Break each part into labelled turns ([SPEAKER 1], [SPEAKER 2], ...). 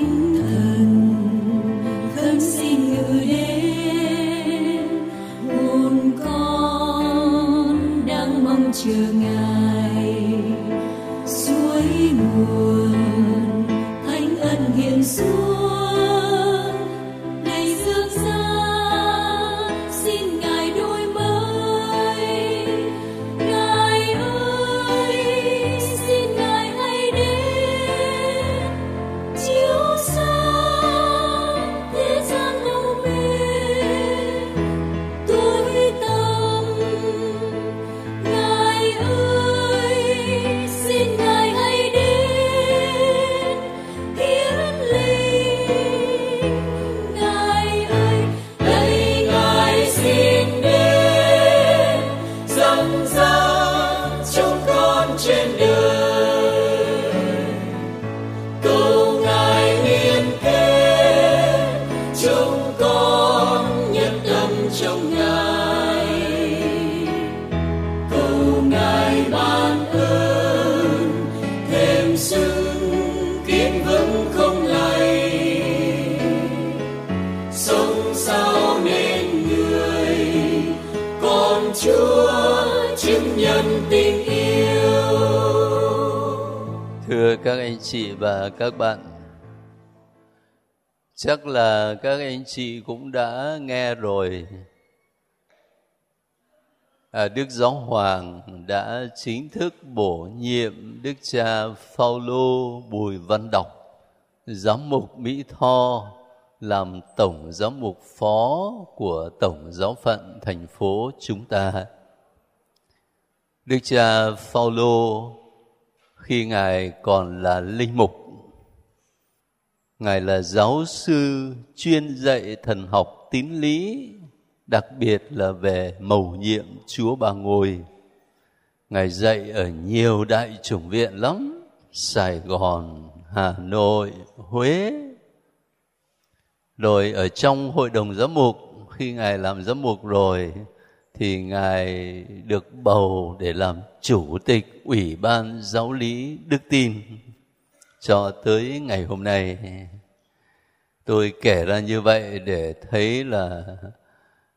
[SPEAKER 1] thánh thần
[SPEAKER 2] chắc là các anh chị cũng đã nghe rồi. À, Đức Giáo Hoàng đã chính thức bổ nhiệm Đức cha Phaolô Bùi Văn Đọc, giám mục Mỹ Tho làm tổng giám mục phó của tổng giáo phận thành phố chúng ta. Đức cha Phaolô khi ngài còn là linh mục ngài là giáo sư chuyên dạy thần học tín lý, đặc biệt là về mầu nhiệm chúa bà ngồi. ngài dạy ở nhiều đại chủng viện lắm, sài gòn, hà nội, huế rồi ở trong hội đồng giám mục, khi ngài làm giám mục rồi, thì ngài được bầu để làm chủ tịch ủy ban giáo lý đức tin cho tới ngày hôm nay, tôi kể ra như vậy để thấy là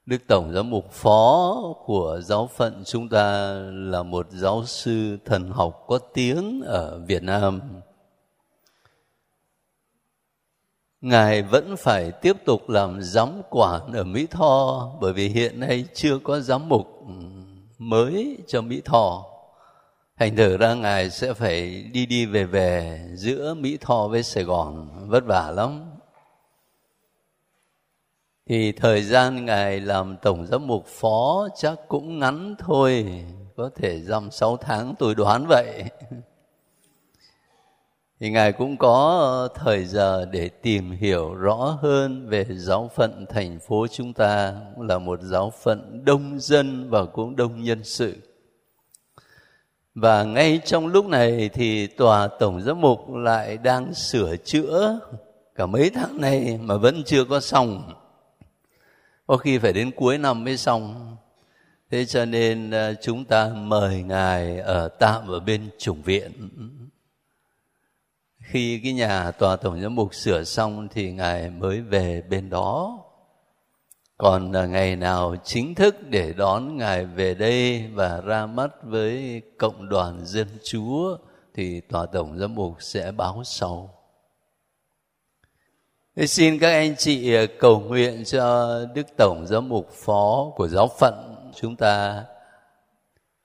[SPEAKER 2] đức tổng giám mục phó của giáo phận chúng ta là một giáo sư thần học có tiếng ở việt nam Ngài vẫn phải tiếp tục làm giám quản ở Mỹ Tho, bởi vì hiện nay chưa có giám mục mới cho Mỹ Tho. Thành thử ra Ngài sẽ phải đi đi về về giữa Mỹ Tho với Sài Gòn, vất vả lắm. Thì thời gian Ngài làm Tổng giám mục phó chắc cũng ngắn thôi, có thể dăm sáu tháng tôi đoán vậy thì ngài cũng có thời giờ để tìm hiểu rõ hơn về giáo phận thành phố chúng ta là một giáo phận đông dân và cũng đông nhân sự và ngay trong lúc này thì tòa tổng giám mục lại đang sửa chữa cả mấy tháng nay mà vẫn chưa có xong. Có khi phải đến cuối năm mới xong. Thế cho nên à, chúng ta mời ngài ở tạm ở bên chủng viện. Khi cái nhà tòa tổng giám mục sửa xong thì ngài mới về bên đó còn là ngày nào chính thức để đón ngài về đây và ra mắt với cộng đoàn dân chúa, thì tòa tổng giám mục sẽ báo sau Thế xin các anh chị à, cầu nguyện cho Đức Tổng Giám mục Phó của giáo phận chúng ta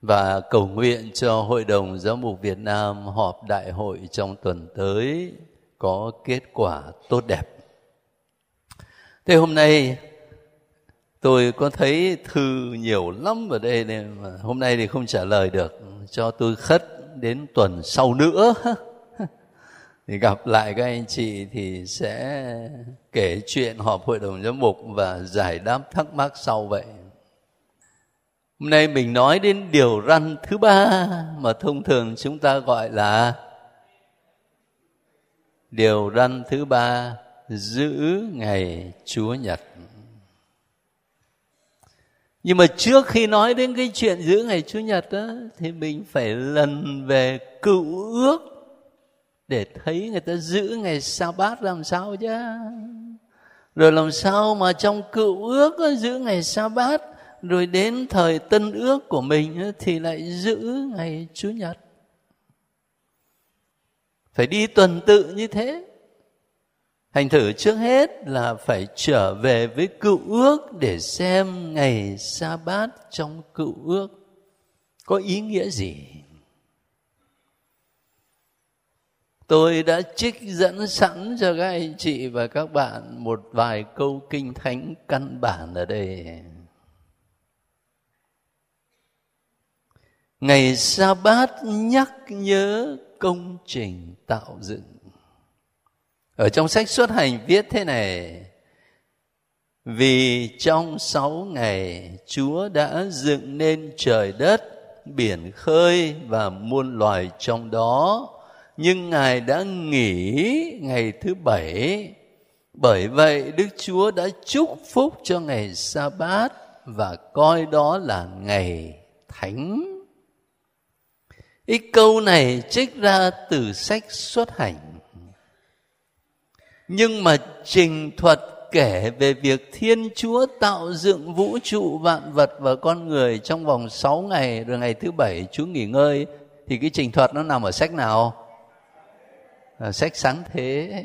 [SPEAKER 2] và cầu nguyện cho Hội đồng Giáo mục Việt Nam họp đại hội trong tuần tới có kết quả tốt đẹp. Thế hôm nay tôi có thấy thư nhiều lắm ở đây nên mà hôm nay thì không trả lời được. Cho tôi khất đến tuần sau nữa. Thì gặp lại các anh chị thì sẽ kể chuyện họp hội đồng giám mục và giải đáp thắc mắc sau vậy. Hôm nay mình nói đến điều răn thứ ba mà thông thường chúng ta gọi là điều răn thứ ba, giữ ngày Chúa Nhật. Nhưng mà trước khi nói đến cái chuyện giữ ngày Chúa Nhật đó, thì mình phải lần về cựu ước để thấy người ta giữ ngày sa bát làm sao chứ? Rồi làm sao mà trong cựu ước giữ ngày sa bát rồi đến thời tân ước của mình thì lại giữ ngày chủ nhật? Phải đi tuần tự như thế thành thử trước hết là phải trở về với cựu ước để xem ngày sa bát trong cựu ước có ý nghĩa gì. Tôi đã trích dẫn sẵn cho các anh chị và các bạn một vài câu kinh thánh căn bản ở đây. Ngày sa bát nhắc nhớ công trình tạo dựng ở trong sách xuất hành viết thế này, vì trong sáu ngày chúa đã dựng nên trời đất, biển khơi và muôn loài trong đó. Nhưng ngài đã nghỉ ngày thứ bảy. Bởi vậy đức chúa đã chúc phúc cho ngày sa bát và coi đó là ngày thánh. Cái câu này trích ra từ sách xuất hành nhưng mà trình thuật kể về việc Thiên Chúa tạo dựng vũ trụ vạn vật và con người trong vòng 6 ngày, rồi ngày thứ bảy Chúa nghỉ ngơi, thì cái trình thuật nó nằm ở sách nào? Ở sách sáng thế.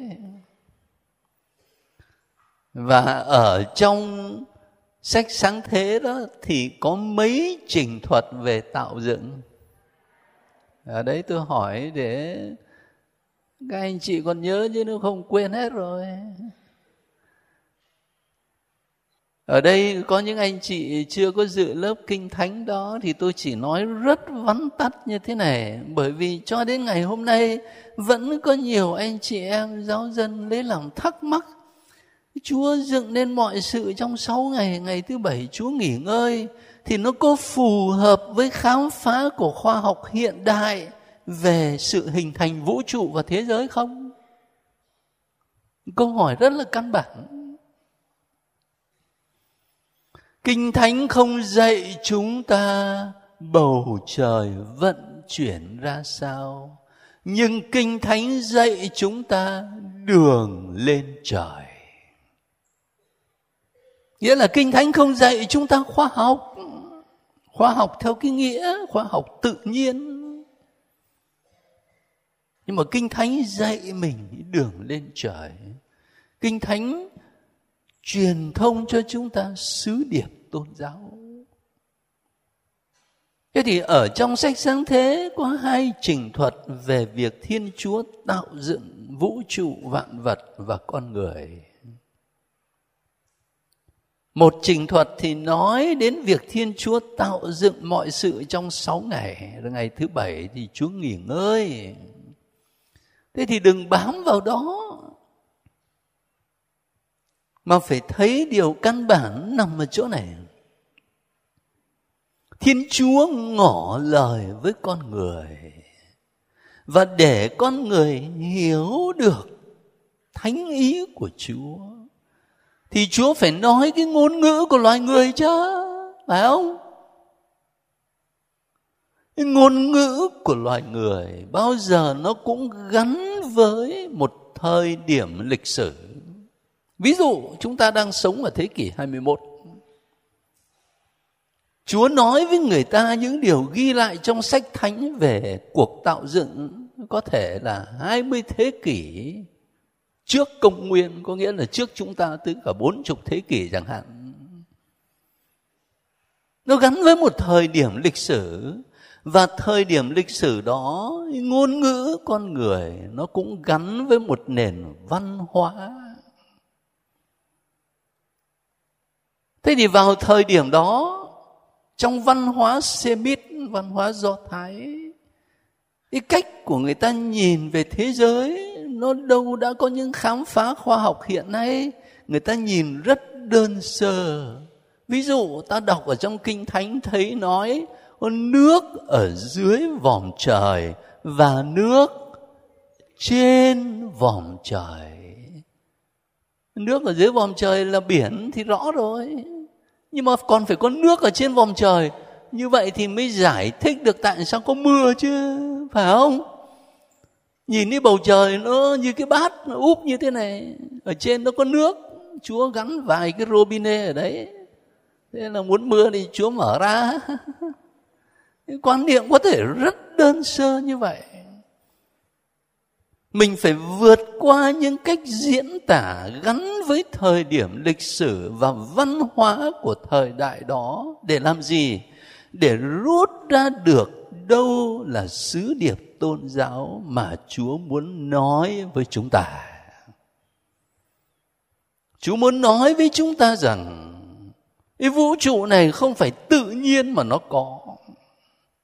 [SPEAKER 2] Và ở trong sách sáng thế đó thì có mấy trình thuật về tạo dựng. Ở đấy tôi hỏi để các anh chị còn nhớ chứ nếu không quên hết rồi. Ở đây có những anh chị chưa có dự lớp kinh thánh đó thì tôi chỉ nói rất vắn tắt như thế này. Bởi vì cho đến ngày hôm nay vẫn có nhiều anh chị em giáo dân lấy làm thắc mắc. Chúa dựng nên mọi sự trong sáu ngày, ngày thứ bảy Chúa nghỉ ngơi thì nó có phù hợp với khám phá của khoa học hiện đại về sự hình thành vũ trụ và thế giới không? Câu hỏi rất là căn bản. Kinh Thánh không dạy chúng ta bầu trời vận chuyển ra sao, nhưng Kinh Thánh dạy chúng ta đường lên trời. Nghĩa là Kinh Thánh không dạy chúng ta khoa học, khoa học theo cái nghĩa khoa học tự nhiên nhưng mà kinh thánh dạy mình đường lên trời. Kinh thánh truyền thông cho chúng ta sứ điệp tôn giáo. Thế thì ở trong sách sáng thế có hai trình thuật về việc thiên chúa tạo dựng vũ trụ vạn vật và con người. Một trình thuật thì nói đến việc Thiên Chúa tạo dựng mọi sự trong sáu ngày. Rồi ngày thứ bảy thì Chúa nghỉ ngơi thế thì đừng bám vào đó. Mà phải thấy điều căn bản nằm ở chỗ này. Thiên chúa ngỏ lời với con người. Và để con người hiểu được thánh ý của chúa, thì chúa phải nói cái ngôn ngữ của loài người chứ, phải không? Ngôn ngữ của loài người bao giờ nó cũng gắn với một thời điểm lịch sử. Ví dụ chúng ta đang sống ở thế kỷ 21. Chúa nói với người ta những điều ghi lại trong sách thánh về cuộc tạo dựng có thể là 20 thế kỷ trước công nguyên, có nghĩa là trước chúng ta tới cả bốn chục thế kỷ chẳng hạn. Nó gắn với một thời điểm lịch sử và thời điểm lịch sử đó ngôn ngữ con người nó cũng gắn với một nền văn hóa thế thì vào thời điểm đó trong văn hóa Semit, văn hóa Do Thái, cái cách của người ta nhìn về thế giới nó đâu đã có những khám phá khoa học hiện nay, người ta nhìn rất đơn sơ. Ví dụ ta đọc ở trong Kinh Thánh thấy nói có nước ở dưới vòm trời và nước trên vòm trời. Nước ở dưới vòm trời là biển thì rõ rồi. Nhưng mà còn phải có nước ở trên vòm trời. Như vậy thì mới giải thích được tại sao có mưa chứ, phải không? Nhìn đi bầu trời nó như cái bát, nó úp như thế này. Ở trên nó có nước. Chúa gắn vài cái robinet ở đấy. Thế là muốn mưa thì chúa mở ra. quan niệm có thể rất đơn sơ như vậy. Mình phải vượt qua những cách diễn tả gắn với thời điểm lịch sử và văn hóa của thời đại đó để làm gì? Để rút ra được đâu là sứ điệp tôn giáo mà chúa muốn nói với chúng ta. Chúa muốn nói với chúng ta rằng, cái vũ trụ này không phải tự nhiên mà nó có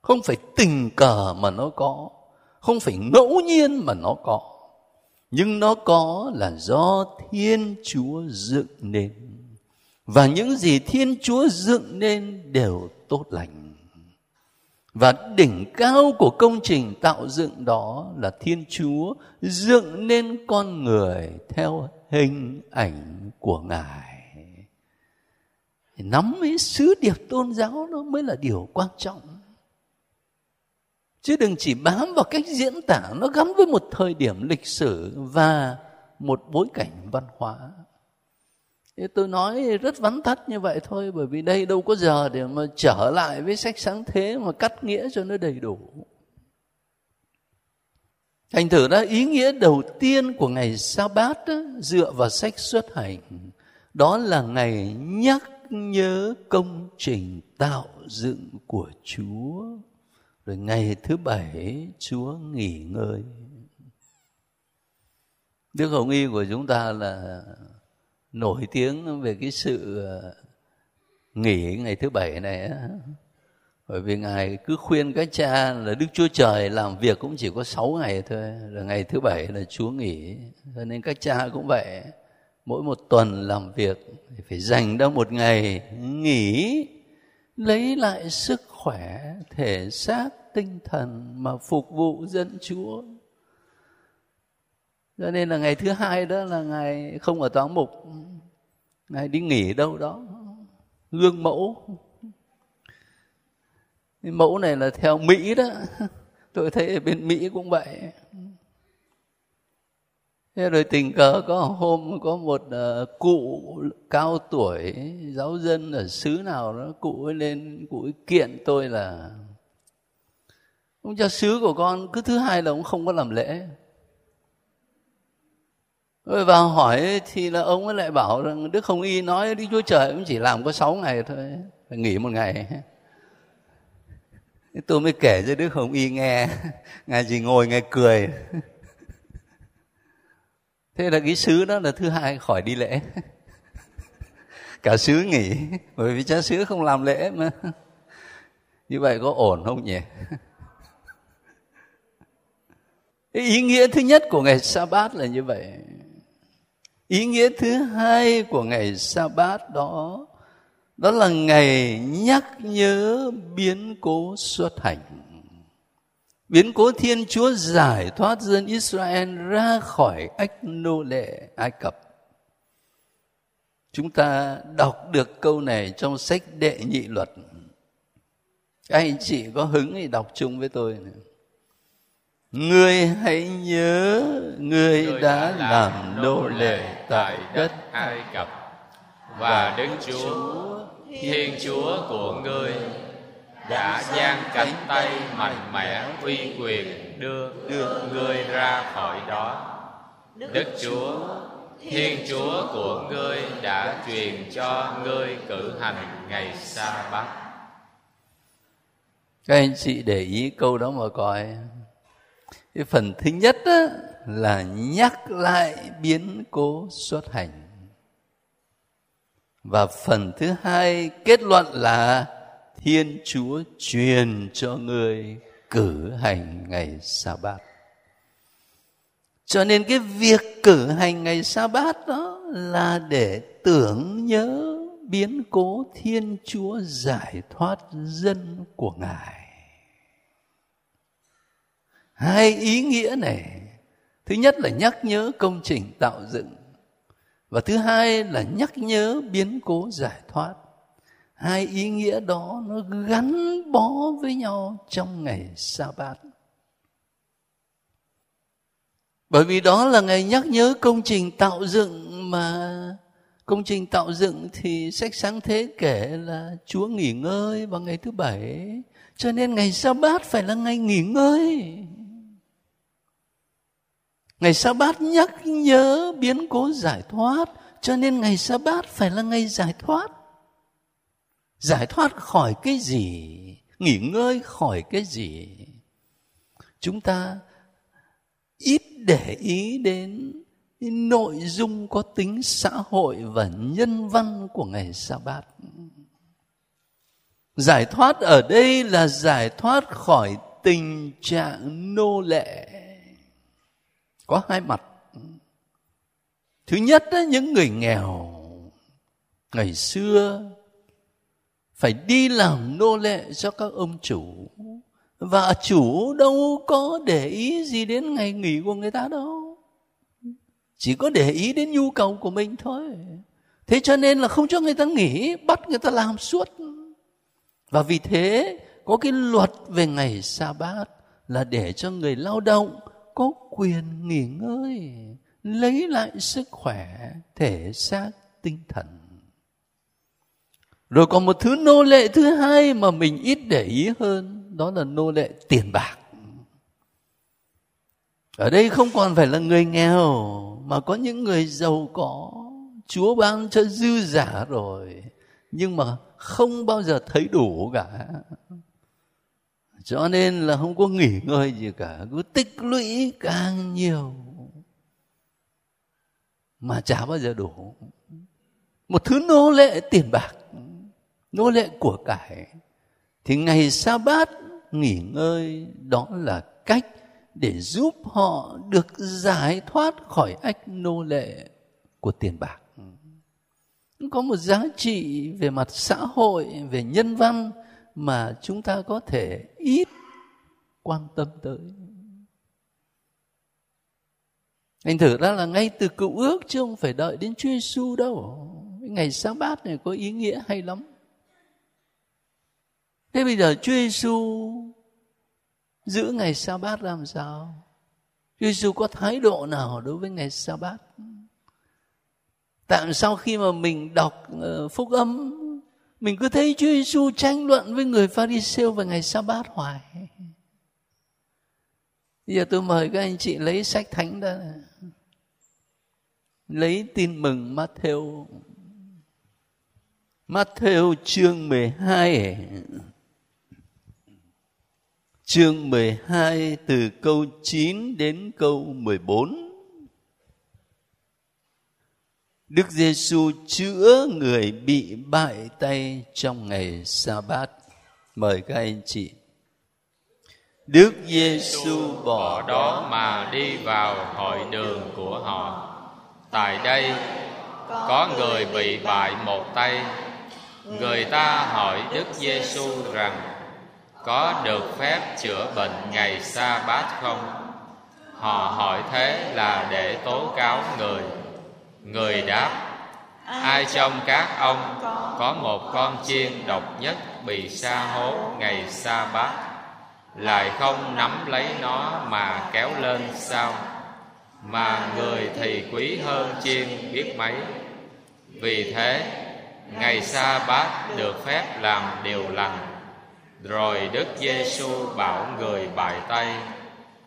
[SPEAKER 2] không phải tình cờ mà nó có, không phải ngẫu nhiên mà nó có. Nhưng nó có là do thiên chúa dựng nên. Và những gì thiên chúa dựng nên đều tốt lành. Và đỉnh cao của công trình tạo dựng đó là thiên chúa dựng nên con người theo hình ảnh của ngài. Nắm cái sứ điệp tôn giáo nó mới là điều quan trọng chứ đừng chỉ bám vào cách diễn tả nó gắn với một thời điểm lịch sử và một bối cảnh văn hóa. Thế tôi nói rất vắn tắt như vậy thôi bởi vì đây đâu có giờ để mà trở lại với sách sáng thế mà cắt nghĩa cho nó đầy đủ. Thành thử ra ý nghĩa đầu tiên của ngày sa bát đó, dựa vào sách xuất hành đó là ngày nhắc nhớ công trình tạo dựng của chúa rồi ngày thứ bảy, chúa nghỉ ngơi. Đức hồng y của chúng ta là nổi tiếng về cái sự ờ, nghỉ ngày thứ bảy này bởi vì ngài cứ khuyên các cha là đức chúa trời làm việc cũng chỉ có sáu ngày thôi là ngày thứ bảy là chúa nghỉ. Cho nên các cha cũng vậy, mỗi một tuần làm việc thì phải dành ra một ngày nghỉ, lấy lại sức khỏe, thể xác tinh thần mà phục vụ dân chúa. Cho nên là ngày thứ hai đó là ngày không ở toán mục ngày đi nghỉ đâu đó gương mẫu. Mẫu này là theo mỹ đó. Tôi thấy ở bên mỹ cũng vậy. Thế rồi tình cờ có hôm có một uh, cụ cao tuổi giáo dân ở xứ nào đó cụ ấy lên cụ ấy kiện tôi là ông cha xứ của con, cứ thứ hai là ông không có làm lễ. Rồi vào hỏi thì là ông ấy lại bảo rằng, Đức Hồng Y nói Đức Chúa Trời cũng chỉ làm có 6 ngày thôi, Phải nghỉ một ngày. Tôi mới kể cho Đức Hồng Y nghe Ngài chỉ ngồi ngài cười. Thế là cái sứ đó là thứ hai, khỏi đi lễ. Cả sứ nghỉ, bởi vì cha sứ không làm lễ mà. Như vậy có ổn không nhỉ? Ý nghĩa thứ nhất của ngày sa bát là như vậy. Ý nghĩa thứ hai của ngày sa bát đó đó là ngày nhắc nhớ biến cố xuất hành. Biến cố thiên chúa giải thoát dân israel ra khỏi ách nô lệ ai cập. Chúng ta đọc được câu này trong sách đệ nhị luật. Các anh chị có hứng thì đọc chung với tôi này. Ngươi hãy nhớ Ngươi đã, đã làm nô lệ tại đất Ai Cập.
[SPEAKER 1] Và Đức Chúa Thiên Chúa của ngươi đã giang cánh tay mạnh mẽ uy quyền đưa đưa ngươi ra khỏi đó. Đức chúa thiên chúa của ngươi đã truyền cho ngươi cử hành ngày sa bát
[SPEAKER 2] các anh chị để ý câu đó mà coi cái phần thứ nhất đó là nhắc lại biến cố xuất hành. Và phần thứ hai kết luận là thiên chúa truyền cho người cử hành ngày sa bát cho nên cái việc cử hành ngày sa bát đó là để tưởng nhớ biến cố thiên chúa giải thoát dân của ngài hai ý nghĩa này. Thứ nhất là nhắc nhớ công trình tạo dựng. Và thứ hai là nhắc nhớ biến cố giải thoát. Hai ý nghĩa đó nó gắn bó với nhau trong ngày sa bát bởi vì đó là ngày nhắc nhớ công trình tạo dựng mà công trình tạo dựng thì sách sáng thế kể là chúa nghỉ ngơi vào ngày thứ bảy. Cho nên ngày sa bát phải là ngày nghỉ ngơi ngày sa bát nhắc nhớ biến cố giải thoát, cho nên ngày sa bát phải là ngày giải thoát. Giải thoát khỏi cái gì? Nghỉ ngơi khỏi cái gì? Chúng ta ít để ý đến nội dung có tính xã hội và nhân văn của ngày sa bát giải thoát ở đây là giải thoát khỏi tình trạng nô lệ có hai mặt. Thứ nhất đó, những người nghèo ngày xưa phải đi làm nô lệ cho các ông chủ. Và chủ đâu có để ý gì đến ngày nghỉ của người ta đâu. Chỉ có để ý đến nhu cầu của mình thôi. Thế cho nên là không cho người ta nghỉ bắt người ta làm suốt. Và vì thế có cái luật về ngày sa bát là để cho người lao động có quyền nghỉ ngơi, lấy lại sức khỏe, thể xác, tinh thần. Rồi còn một thứ nô lệ thứ hai mà mình ít để ý hơn, đó là nô lệ tiền bạc. Ở đây không còn phải là người nghèo, mà có những người giàu có. Chúa ban cho dư giả rồi, nhưng mà không bao giờ thấy đủ cả cho nên là không có nghỉ ngơi gì cả, cứ tích lũy càng nhiều mà chả bao giờ đủ. Một thứ nô lệ tiền bạc, nô lệ của cải, thì ngày sa bát nghỉ ngơi đó là cách để giúp họ được giải thoát khỏi ách nô lệ của tiền bạc. Có một giá trị về mặt xã hội, về nhân văn mà chúng ta có thể ít quan tâm tới. Anh thử ra là ngay từ cựu ước chứ không phải đợi đến Chúa Giêsu đâu ngày sa bát này có ý nghĩa hay lắm. Thế bây giờ Chúa Giêsu giữ ngày sa bát làm sao? Chúa Giêsu có thái độ nào đối với ngày sa bát? Tại sao khi mà mình đọc ờ, phúc âm mình cứ thấy Chúa Giêsu tranh luận với người Pharisêu về ngày sa bát hoài. Bây giờ tôi mời các anh chị lấy sách thánh ra lấy tin mừng Matthew. Matthew chương 12 chương 12 từ câu 9 đến câu 14. Đức Giêsu chữa người bị bại tay trong ngày sa bát. Mời các anh chị. Đức Giêsu bỏ đó
[SPEAKER 3] mà đi vào hội đường của họ. Tại đây, có người bị bại một tay. Người ta hỏi Đức Giêsu rằng, có được phép chữa bệnh ngày sa bát không họ hỏi thế là để tố cáo người người đáp, ai trong các ông có một con chiên độc nhất bị sa hố ngày sa bát? Lại không nắm lấy nó mà kéo lên sao? Mà người thì quý hơn chiên biết mấy? Vì thế, ngày sa bát được phép làm điều lành. Rồi Đức Giêsu bảo người bài tay,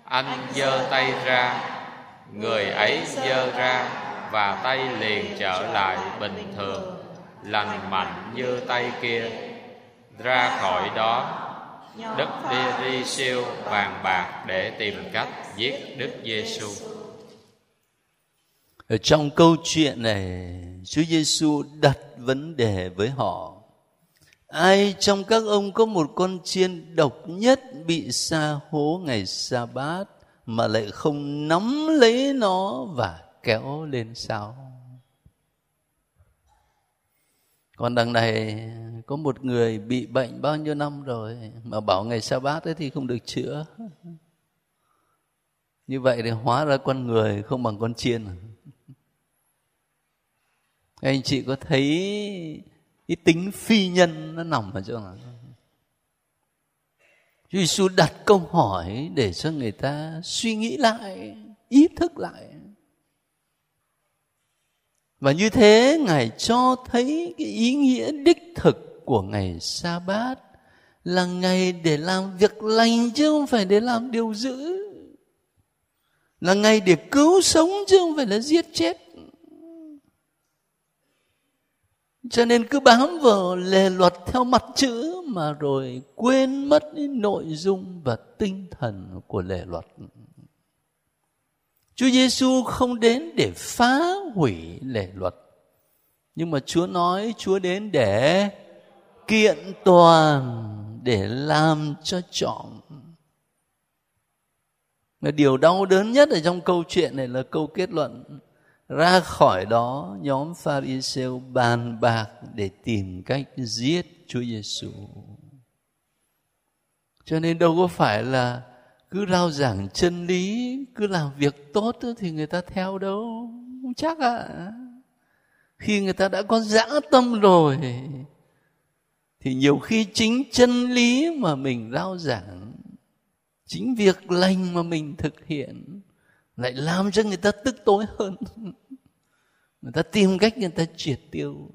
[SPEAKER 3] Anh giơ tay ra. Người ấy giơ ra và tay liền trở lại bình thường Lành mạnh như tay kia Ra khỏi đó Đức đi ri siêu vàng bạc để tìm cách giết Đức Giêsu.
[SPEAKER 2] Ở trong câu chuyện này, Chúa Giêsu đặt vấn đề với họ ai trong các ông có một con chiên độc nhất bị sa hố ngày sa bát mà lại không nắm lấy nó và kéo lên sau. Còn đằng này có một người bị bệnh bao nhiêu năm rồi mà bảo ngày sa bát ấy thì không được chữa. Như vậy thì hóa ra con người không bằng con chiên. Anh chị có thấy cái tính phi nhân nó nằm ở chỗ nào? Chúa Giêsu đặt câu hỏi để cho người ta suy nghĩ lại, ý thức lại và như thế ngài cho thấy cái ý nghĩa đích thực của ngày sa bát là ngày để làm việc lành chứ không phải để làm điều dữ. Là ngày để cứu sống chứ không phải là giết chết. Cho nên cứ bám vào lề luật theo mặt chữ mà rồi quên mất nội dung và tinh thần của lề luật. Chúa Giêsu không đến để phá hủy lề luật, nhưng mà Chúa nói Chúa đến để kiện toàn, để làm cho trọn và điều đau đớn nhất ở trong câu chuyện này là câu kết luận, ra khỏi đó nhóm Pharisêu bàn bạc để tìm cách giết Chúa Giêsu. Cho nên đâu có phải là cứ rao giảng chân lý, cứ làm việc tốt thì người ta theo đâu. Không chắc ạ. À. Khi người ta đã có dã tâm rồi thì nhiều khi chính chân lý mà mình rao giảng chính việc lành mà mình thực hiện lại làm cho người ta tức tối hơn người ta tìm cách người ta triệt tiêu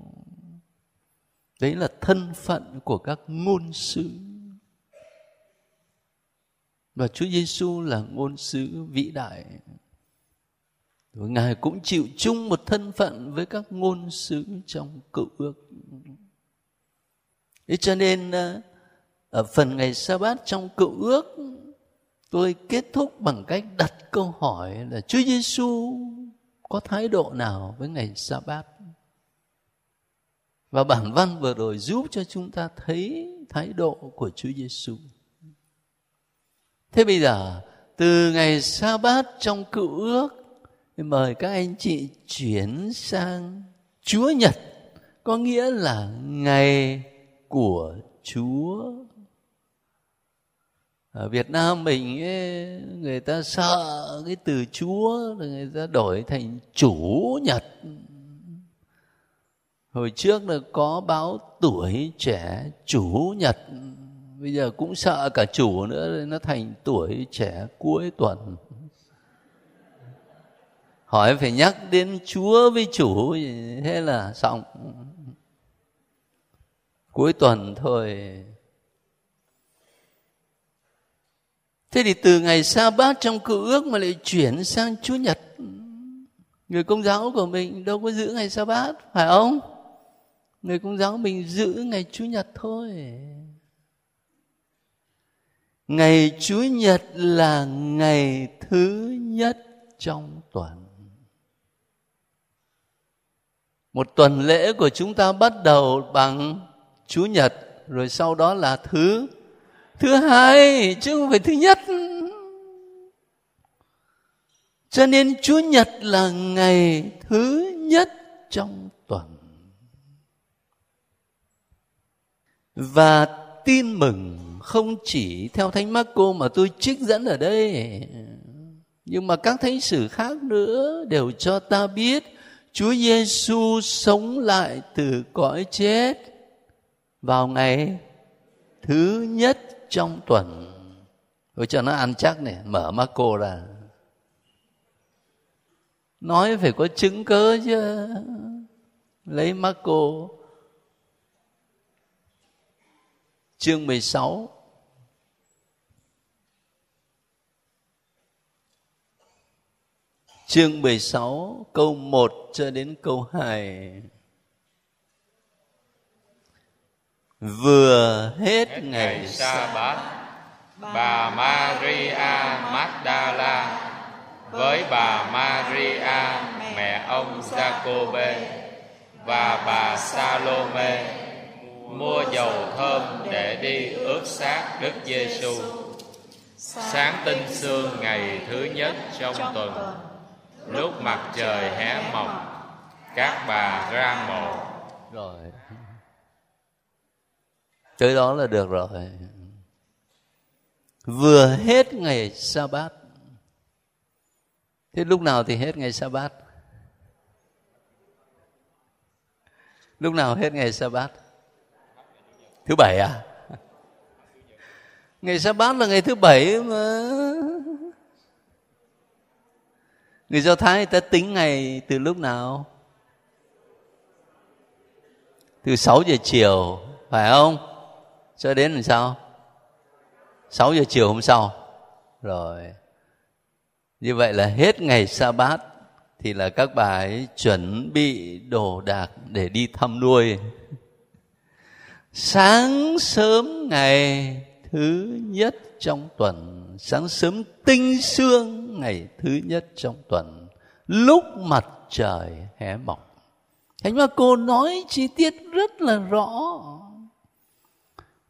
[SPEAKER 2] đấy là thân phận của các ngôn sứ và Chúa Giêsu là ngôn sứ vĩ đại. Rồi ngài cũng chịu chung một thân phận với các ngôn sứ trong cựu ước. Thế cho nên ờ, ở phần ngày sa bát trong cựu ước, tôi kết thúc bằng cách đặt câu hỏi là Chúa Giêsu có thái độ nào với ngày sa bát và bản văn vừa rồi giúp cho chúng ta thấy thái độ của Chúa Giêsu. Thế bây giờ từ ngày sa bát trong cựu ước mời các anh chị chuyển sang Chúa Nhật có nghĩa là ngày của Chúa. Ở Việt Nam mình ấy, người ta sợ cái từ Chúa rồi người ta đổi thành chủ nhật. Hồi trước là có báo tuổi trẻ chủ nhật bây giờ cũng sợ cả chủ nữa, nó thành tuổi trẻ cuối tuần. Hỏi phải nhắc đến chúa với chủ, thế là xong. Cuối tuần thôi. Thế thì từ ngày sa bát trong cựu ước mà lại chuyển sang chúa nhật. Người công giáo của mình đâu có giữ ngày sa bát, phải không? Người công giáo mình giữ ngày chủ nhật thôi ngày Chúa nhật là ngày thứ nhất trong tuần một tuần lễ của chúng ta bắt đầu bằng Chúa nhật, rồi sau đó là thứ thứ hai, chứ không phải thứ nhất cho nên Chúa Nhật là ngày thứ nhất trong tuần. Và tin mừng không chỉ theo Thánh Marco mà tôi trích dẫn ở đây, nhưng mà các thánh sử khác nữa đều cho ta biết Chúa Giêsu sống lại từ cõi chết vào ngày thứ nhất trong tuần. Tôi cho nó ăn chắc này mở Marco ra. Nói phải có chứng cớ chứ. Lấy Marco. Chương 16 chương 16 câu 1 cho đến câu 2 vừa hết, ngày sa bát bà Maria Magdala với bà Maria mẹ ông Jacobe và bà Salome mua dầu thơm để đi ướp xác Đức Giêsu. Sáng tinh sương ngày thứ nhất trong tuần, lúc mặt trời hé mọc, các bà ra mộ. Rồi. Tới đó là được rồi. Vừa hết ngày sa bát thế lúc nào thì hết ngày sa bát lúc nào hết ngày sa bát thứ bảy à ngày sa bát là ngày thứ bảy mà người do thái người ta tính ngày từ lúc nào? Từ 6 giờ chiều, phải không? Cho đến làm sao? 6 giờ chiều hôm sau. Rồi. Như vậy là hết ngày sa bát thì là các bà ấy chuẩn bị đồ đạc để đi thăm nuôi. Sáng sớm ngày thứ nhất trong tuần sáng sớm tinh sương ngày thứ nhất trong tuần, lúc mặt trời hé mọc Thánh mà cô nói chi tiết rất là rõ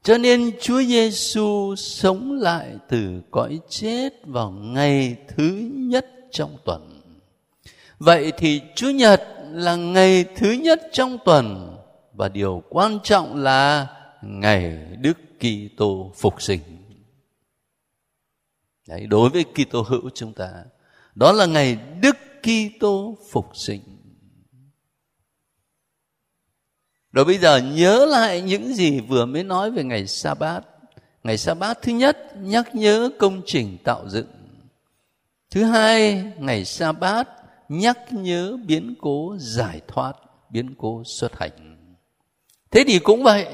[SPEAKER 2] cho nên Chúa Giêsu sống lại từ cõi chết vào ngày thứ nhất trong tuần. Vậy thì Chúa Nhật là ngày thứ nhất trong tuần, và điều quan trọng là ngày Đức Kitô phục sinh. Đấy, đối với Kitô hữu chúng ta, đó là ngày Đức Kitô phục sinh. Rồi bây giờ nhớ lại những gì vừa mới nói về ngày sa bát. Ngày sa bát thứ nhất nhắc nhớ công trình tạo dựng. Thứ hai, ngày sa bát nhắc nhớ biến cố giải thoát, biến cố xuất hành. Thế thì cũng vậy.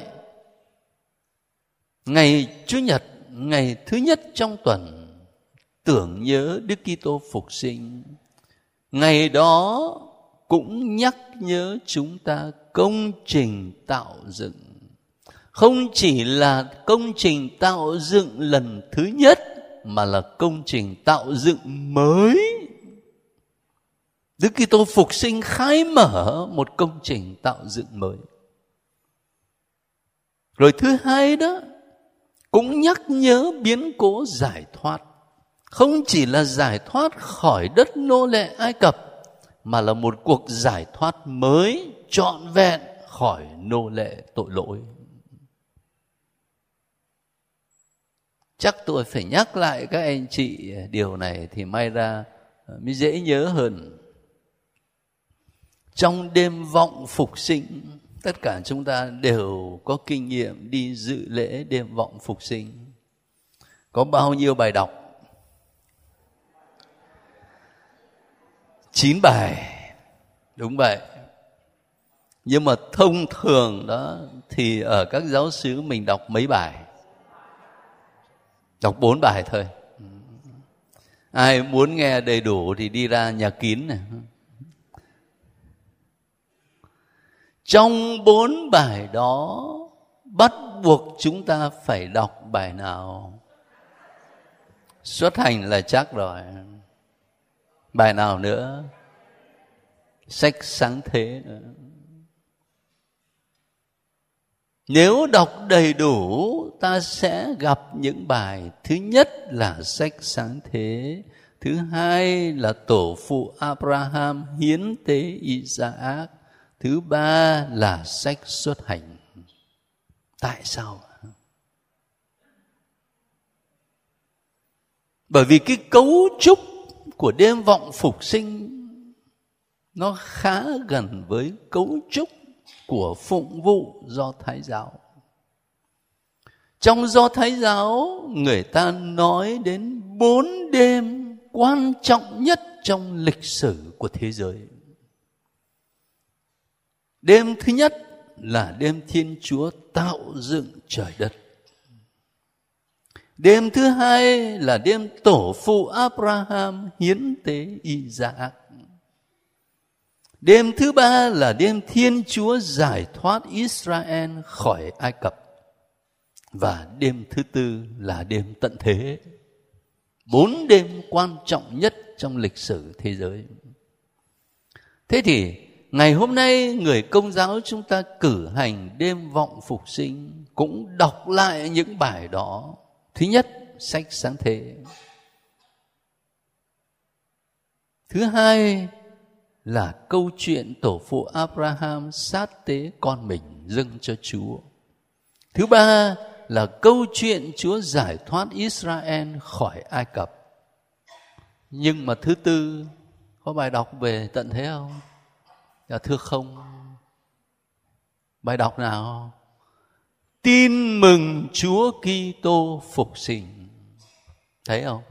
[SPEAKER 2] Ngày Chủ nhật, ngày thứ nhất trong tuần tưởng nhớ Đức Kitô phục sinh. Ngày đó cũng nhắc nhớ chúng ta công trình tạo dựng không chỉ là công trình tạo dựng lần thứ nhất, mà là công trình tạo dựng mới Đức Kitô phục sinh khai mở một công trình tạo dựng mới. Rồi thứ hai đó, cũng nhắc nhớ biến cố giải thoát. Không chỉ là giải thoát khỏi đất nô lệ Ai Cập, mà là một cuộc giải thoát mới trọn vẹn khỏi nô lệ tội lỗi. Chắc tôi phải nhắc lại các anh chị điều này thì may ra ờ, mới dễ nhớ hơn. Trong đêm vọng phục sinh, tất cả chúng ta đều có kinh nghiệm đi dự lễ đêm vọng phục sinh. Có bao nhiêu bài đọc chín bài. Đúng vậy. Nhưng mà thông thường đó thì ở các giáo sứ mình đọc mấy bài? Đọc bốn bài thôi. Ai muốn nghe đầy đủ thì đi ra nhà kín này. Trong bốn bài đó bắt buộc chúng ta phải đọc bài nào? Xuất hành là chắc rồi bài nào nữa? Sách sáng thế nữa. Nếu đọc đầy đủ, ta sẽ gặp những bài thứ nhất là sách sáng thế, thứ hai là tổ phụ abraham hiến tế isaac, thứ ba là sách xuất hành. Tại sao? Bởi vì cái cấu trúc của đêm vọng phục sinh, nó khá gần với cấu trúc của phụng vụ do thái giáo. Trong do thái giáo, người ta nói đến bốn đêm quan trọng nhất trong lịch sử của thế giới. Đêm thứ nhất là đêm thiên chúa tạo dựng trời đất đêm thứ hai là đêm tổ phụ abraham hiến tế isaac Đêm thứ ba là đêm Thiên Chúa giải thoát Israel khỏi Ai Cập. Và đêm thứ tư là đêm tận thế. Bốn đêm quan trọng nhất trong lịch sử thế giới. Thế thì, ngày hôm nay người công giáo chúng ta cử hành đêm vọng phục sinh cũng đọc lại những bài đó. Thứ nhất, sách sáng thế. Thứ hai, là câu chuyện tổ phụ Abraham sát tế con mình dâng cho Chúa. Thứ ba là câu chuyện Chúa giải thoát Israel khỏi Ai Cập. Nhưng mà thứ tư có bài đọc về tận thế không? Dạ thưa không. Bài đọc nào? Tin mừng Chúa Kitô phục sinh. Thấy không?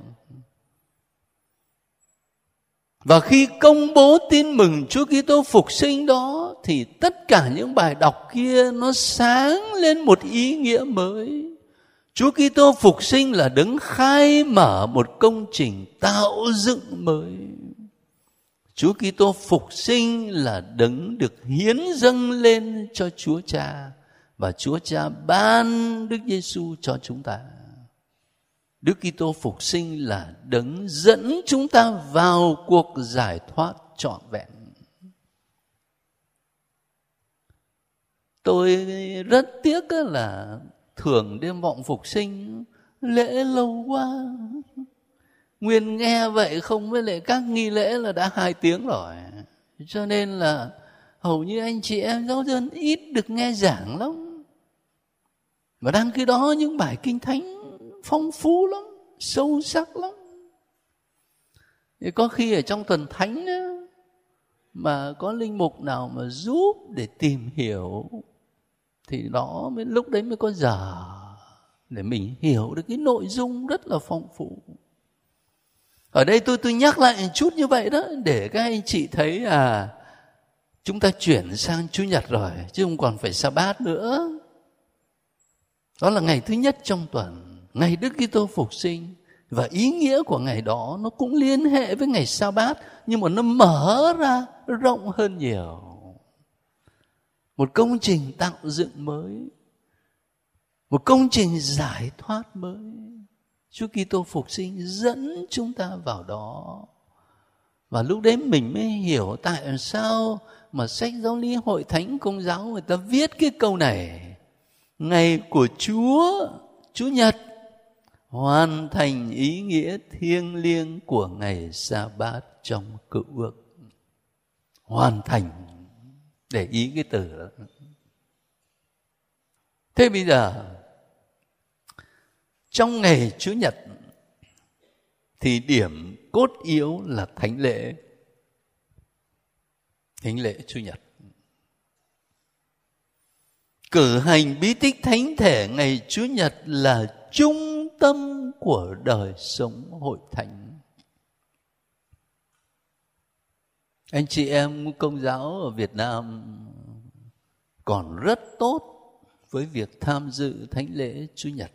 [SPEAKER 2] và khi công bố tin mừng Chúa Kitô phục sinh đó, thì tất cả những bài đọc kia nó sáng lên một ý nghĩa mới. Chúa Kitô phục sinh là đứng khai mở một công trình tạo dựng mới. Chúa Kitô phục sinh là đứng được hiến dâng lên cho Chúa Cha và Chúa Cha ban Đức Giêsu cho chúng ta. Đức Kitô phục sinh là đấng dẫn chúng ta vào cuộc giải thoát trọn vẹn. Tôi rất tiếc là thường đêm vọng phục sinh lễ lâu quá. Nguyên nghe vậy không với lại các nghi lễ là đã hai tiếng rồi. Cho nên là hầu như anh chị em giáo dân ít được nghe giảng lắm. Và đang khi đó những bài kinh thánh phong phú lắm sâu sắc lắm. Thì có khi ở trong tuần thánh đó, mà có linh mục nào mà giúp để tìm hiểu thì đó mới lúc đấy mới có giờ để mình hiểu được cái nội dung rất là phong phú. Ở đây tôi tôi nhắc lại một chút như vậy đó để các anh chị thấy à chúng ta chuyển sang chủ nhật rồi chứ không còn phải sa bát nữa đó là ngày thứ nhất trong tuần. Ngày Đức Kitô phục sinh. Và ý nghĩa của ngày đó nó cũng liên hệ với ngày sa bát nhưng mà nó mở ra rộng hơn nhiều. Một công trình tạo dựng mới. Một công trình giải thoát mới. Chúa Kitô phục sinh dẫn chúng ta vào đó. Và lúc đấy mình mới hiểu tại sao mà sách giáo lý hội thánh công giáo người ta viết cái câu này ngày của Chúa Chúa Nhật, hoàn thành ý nghĩa thiêng liêng của ngày sa bát trong cựu ước. Hoàn thành, để ý cái từ đó. Thế bây giờ, trong ngày chủ nhật, thì điểm cốt yếu là thánh lễ. Thánh lễ chủ nhật cử hành bí tích thánh thể ngày chủ nhật là trung tâm của đời sống hội thánh. Anh chị em công giáo ở việt nam còn rất tốt với việc tham dự thánh lễ chủ nhật.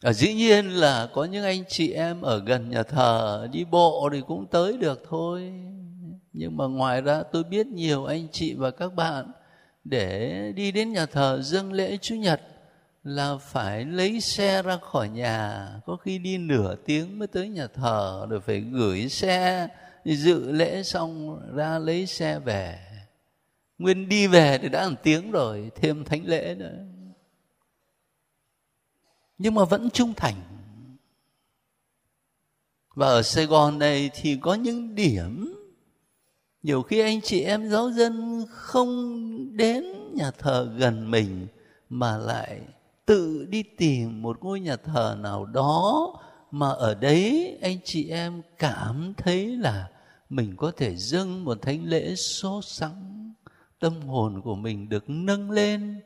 [SPEAKER 2] À, dĩ nhiên là có những anh chị em ở gần nhà thờ đi bộ thì cũng tới được thôi nhưng mà ngoài ra tôi biết nhiều anh chị và các bạn để đi đến nhà thờ dâng lễ chủ Nhật là phải lấy xe ra khỏi nhà. Có khi đi nửa tiếng mới tới nhà thờ rồi phải gửi xe, dự lễ xong ra lấy xe về. Nguyên đi về thì đã một tiếng rồi, thêm thánh lễ nữa. Nhưng mà vẫn trung thành. Và ở sài gòn này thì có những điểm nhiều khi anh chị em giáo dân không đến nhà thờ gần mình mà lại tự đi tìm một ngôi nhà thờ nào đó mà ở đấy anh chị em cảm thấy là mình có thể dâng một thánh lễ sốt sắng tâm hồn của mình được nâng lên,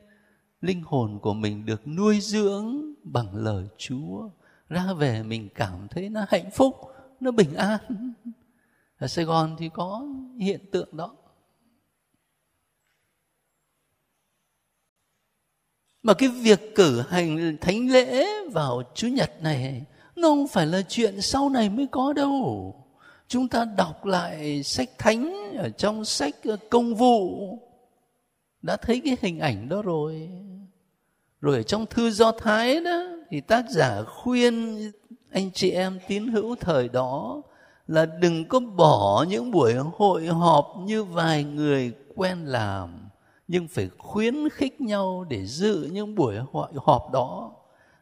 [SPEAKER 2] linh hồn của mình được nuôi dưỡng bằng lời chúa. Ra về mình cảm thấy nó hạnh phúc, nó bình an ở sài gòn thì có hiện tượng đó. Mà cái việc cử hành thánh lễ vào chủ nhật này nó không phải là chuyện sau này mới có đâu. Chúng ta đọc lại sách thánh ở trong sách công vụ. Đã thấy cái hình ảnh đó rồi. Rồi ở trong thư do thái đó, thì tác giả khuyên anh chị em tín hữu thời đó là đừng có bỏ những buổi hội họp như vài người quen làm, nhưng phải khuyến khích nhau để dự những buổi hội họp đó.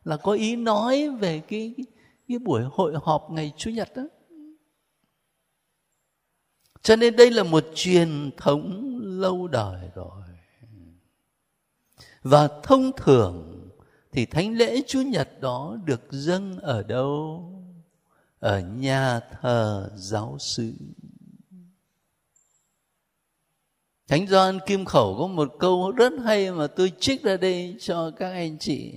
[SPEAKER 2] Là có ý nói về cái cái buổi hội họp ngày chủ nhật đó cho nên đây là một truyền thống lâu đời rồi. Và thông thường thì thánh lễ chủ nhật đó được dâng ở đâu? Ở nhà thờ giáo sư Thánh Gioan Kim Khẩu có một câu rất hay mà tôi trích ra đây cho các anh chị.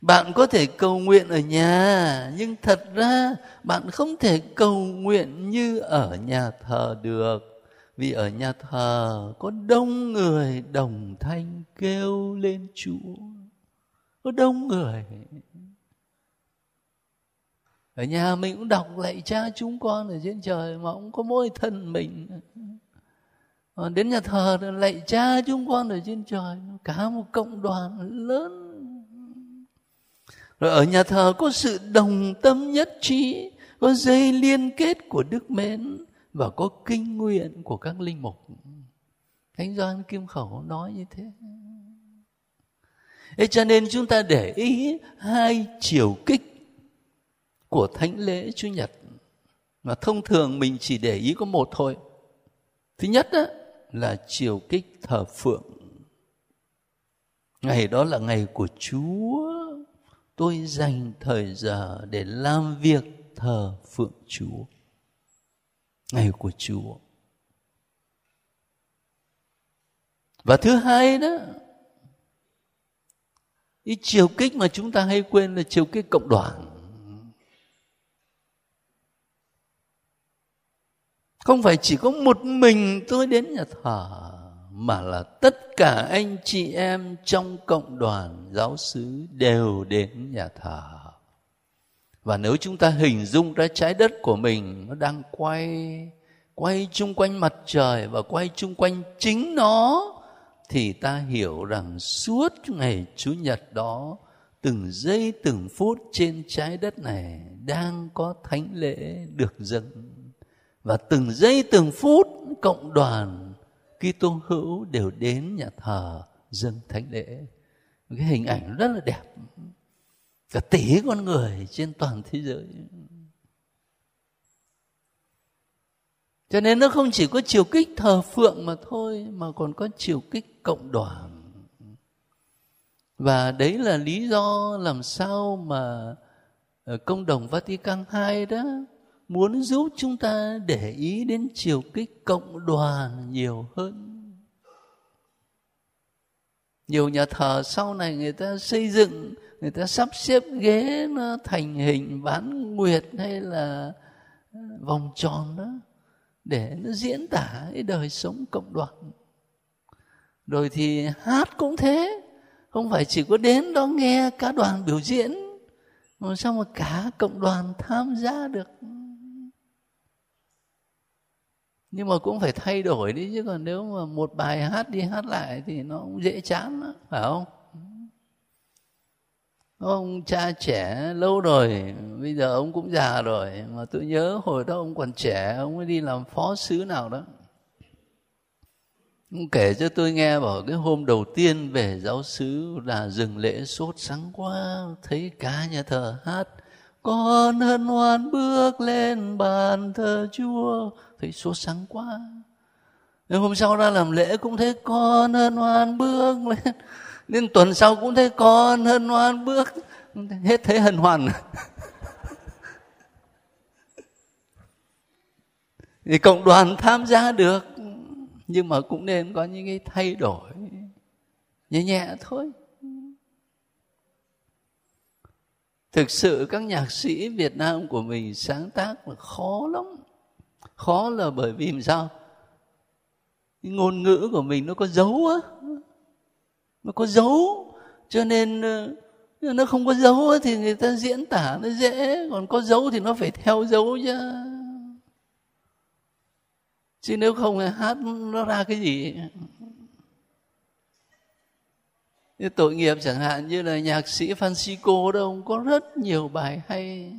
[SPEAKER 2] bạn có thể cầu nguyện ở nhà, nhưng thật ra bạn không thể cầu nguyện như ở nhà thờ được. Vì ở nhà thờ có đông người đồng thanh kêu lên chúa. Có đông người ở nhà mình cũng đọc lạy cha chúng con ở trên trời mà cũng có mỗi thân mình. Còn đến nhà thờ lạy cha chúng con ở trên trời, cả một cộng đoàn lớn. Rồi ở nhà thờ có sự đồng tâm nhất trí, có dây liên kết của đức mến và có kinh nguyện của các linh mục. Thánh doan kim khẩu nói như thế. Thế cho nên chúng ta để ý hai chiều kích của thánh lễ Chủ nhật mà thông thường mình chỉ để ý có một thôi. Thứ nhất đó, là chiều kích thờ phượng. Ngày đó là ngày của Chúa. Tôi dành thời giờ để làm việc thờ phượng Chúa. Ngày của Chúa. Và thứ hai đó cái chiều kích mà chúng ta hay quên là chiều kích cộng đoàn không phải chỉ có một mình tôi đến nhà thờ, mà là tất cả anh chị em trong cộng đoàn giáo xứ đều đến nhà thờ. Và nếu chúng ta hình dung ra trái đất của mình, nó đang quay quay chung quanh mặt trời và quay chung quanh chính nó, thì ta hiểu rằng suốt ngày chủ nhật đó, từng giây từng phút trên trái đất này đang có thánh lễ được dâng và từng giây, từng phút, cộng đoàn Kitô hữu đều đến nhà thờ dâng thánh lễ cái hình ảnh rất là đẹp. Cả tỷ con người trên toàn thế giới. Cho nên nó không chỉ có chiều kích thờ phượng mà thôi, mà còn có chiều kích cộng đoàn. Và đấy là lý do làm sao mà ờ, công đồng Vatican II đó muốn giúp chúng ta để ý đến chiều kích cộng đoàn nhiều hơn. Nhiều nhà thờ sau này người ta xây dựng, người ta sắp xếp ghế nó thành hình bán nguyệt hay là ờ, vòng tròn đó để nó diễn tả cái đời sống cộng đoàn. Rồi thì hát cũng thế, không phải chỉ có đến đó nghe cả đoàn biểu diễn, mà sao mà cả cộng đoàn tham gia được? Nhưng mà cũng phải thay đổi đi chứ còn nếu mà một bài hát đi hát lại thì nó cũng dễ chán đó, phải không? Ông cha trẻ lâu rồi bây giờ ông cũng già rồi mà tôi nhớ hồi đó ông còn trẻ ông mới đi làm phó sứ nào đó. Ông kể cho tôi nghe bảo cái hôm đầu tiên về giáo sứ là dừng lễ sốt sáng quá thấy cả nhà thờ hát con hân hoan bước lên bàn thờ chúa thấy sốt sáng quá. Nên hôm sau ra làm lễ cũng thấy con hân hoan bước lên. Nên tuần sau cũng thấy con hân hoan bước. Hết thế hân hoan. Thì cộng đoàn tham gia được, nhưng mà cũng nên có những cái thay đổi, nhẹ nhẹ thôi. Thực sự các nhạc sĩ việt nam của mình sáng tác là khó lắm khó là bởi vì làm sao? Cái ngôn ngữ của mình nó có dấu á. Nó có dấu. Cho nên ờ, nó không có dấu thì người ta diễn tả nó dễ. Còn có dấu thì nó phải theo dấu chứ. Chứ nếu không thì hát nó ra cái gì? Như tội nghiệp chẳng hạn như là nhạc sĩ Francisco đâu có rất nhiều bài hay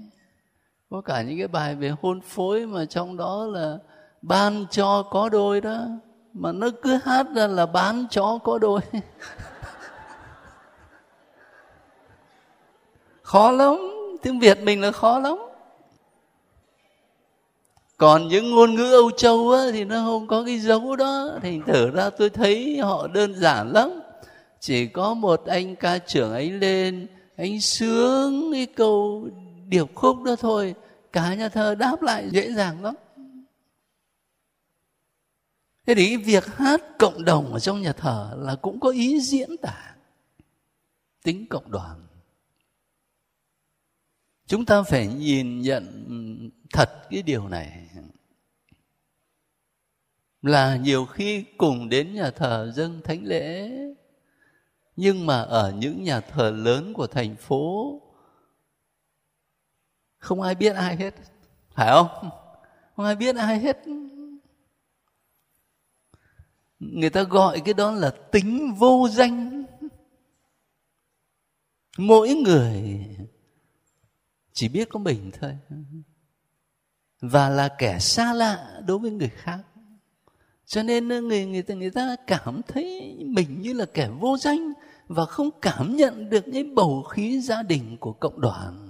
[SPEAKER 2] có cả những cái bài về hôn phối mà trong đó là ban cho có đôi đó mà nó cứ hát ra là bán chó có đôi khó lắm tiếng việt mình là khó lắm. Còn những ngôn ngữ âu châu á, thì nó không có cái dấu đó thì thử ra tôi thấy họ đơn giản lắm. Chỉ có một anh ca trưởng ấy lên anh sướng cái câu điệp khúc đó thôi cả nhà thờ đáp lại dễ dàng lắm. Thế thì cái việc hát cộng đồng ở trong nhà thờ là cũng có ý diễn tả tính cộng đoàn. Chúng ta phải nhìn nhận thật cái điều này. Là nhiều khi cùng đến nhà thờ dâng thánh lễ, nhưng mà ở những nhà thờ lớn của thành phố không ai biết ai hết. Phải không? Không ai biết ai hết. Người ta gọi cái đó là tính vô danh. Mỗi người chỉ biết có mình thôi. Và là kẻ xa lạ đối với người khác. Cho nên người người ta người ta cảm thấy mình như là kẻ vô danh và không cảm nhận được những bầu khí gia đình của cộng đoàn